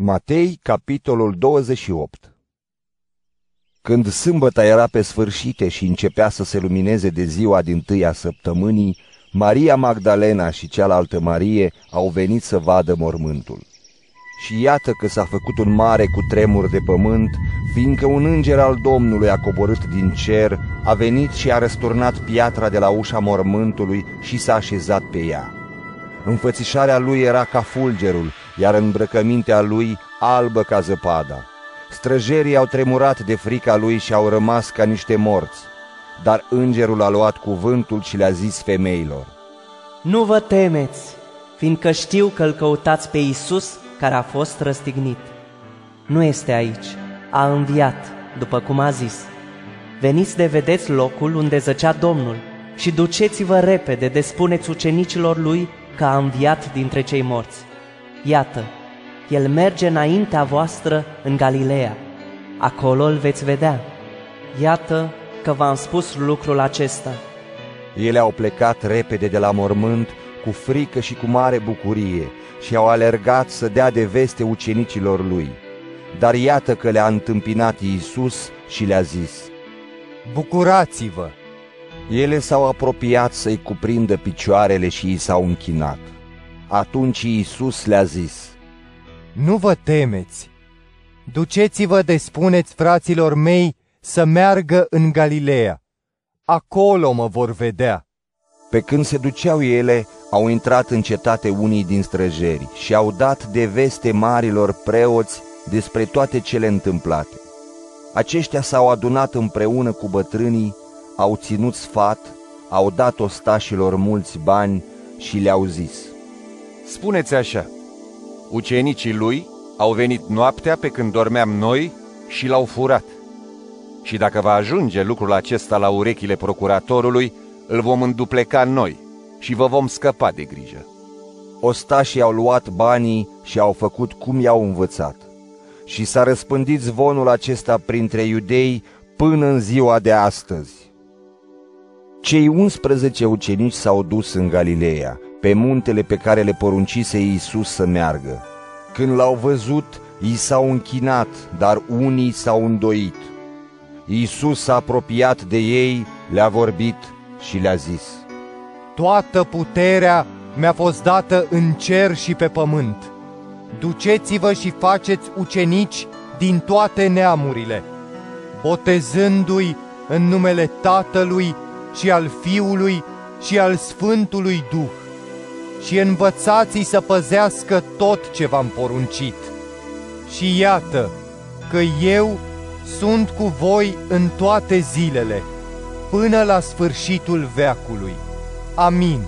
Matei, capitolul 28 Când sâmbăta era pe sfârșite și începea să se lumineze de ziua din tâia săptămânii, Maria Magdalena și cealaltă Marie au venit să vadă mormântul. Și iată că s-a făcut un mare cutremur de pământ, fiindcă un înger al Domnului a coborât din cer, a venit și a răsturnat piatra de la ușa mormântului și s-a așezat pe ea. Înfățișarea lui era ca fulgerul, iar îmbrăcămintea lui albă ca zăpada. Străjerii au tremurat de frica lui și au rămas ca niște morți. Dar îngerul a luat cuvântul și le-a zis femeilor. Nu vă temeți, fiindcă știu că îl căutați pe Isus care a fost răstignit. Nu este aici, a înviat, după cum a zis. Veniți de vedeți locul unde zăcea Domnul și duceți-vă repede de spuneți ucenicilor lui că a înviat dintre cei morți. Iată, el merge înaintea voastră în Galileea. Acolo îl veți vedea. Iată că v-am spus lucrul acesta. Ele au plecat repede de la mormânt cu frică și cu mare bucurie și au alergat să dea de veste ucenicilor lui. Dar iată că le-a întâmpinat Iisus și le-a zis, Bucurați-vă! Ele s-au apropiat să-i cuprindă picioarele și i s-au închinat. Atunci Iisus le-a zis, Nu vă temeți! Duceți-vă de spuneți fraților mei să meargă în Galileea. Acolo mă vor vedea. Pe când se duceau ele, au intrat în cetate unii din străjeri și au dat de veste marilor preoți despre toate cele întâmplate. Aceștia s-au adunat împreună cu bătrânii, au ținut sfat, au dat ostașilor mulți bani și le-au zis. Spuneți așa, ucenicii lui au venit noaptea pe când dormeam noi și l-au furat. Și dacă va ajunge lucrul acesta la urechile procuratorului, îl vom îndupleca noi și vă vom scăpa de grijă. Ostașii au luat banii și au făcut cum i-au învățat. Și s-a răspândit zvonul acesta printre iudei până în ziua de astăzi. Cei 11 ucenici s-au dus în Galileea, pe muntele pe care le poruncise Iisus să meargă. Când l-au văzut, i s-au închinat, dar unii s-au îndoit. Iisus s-a apropiat de ei, le-a vorbit și le-a zis, Toată puterea mi-a fost dată în cer și pe pământ. Duceți-vă și faceți ucenici din toate neamurile, botezându-i în numele Tatălui și al Fiului și al Sfântului Duh și învățați-i să păzească tot ce v-am poruncit. Și iată că eu sunt cu voi în toate zilele, până la sfârșitul veacului. Amin.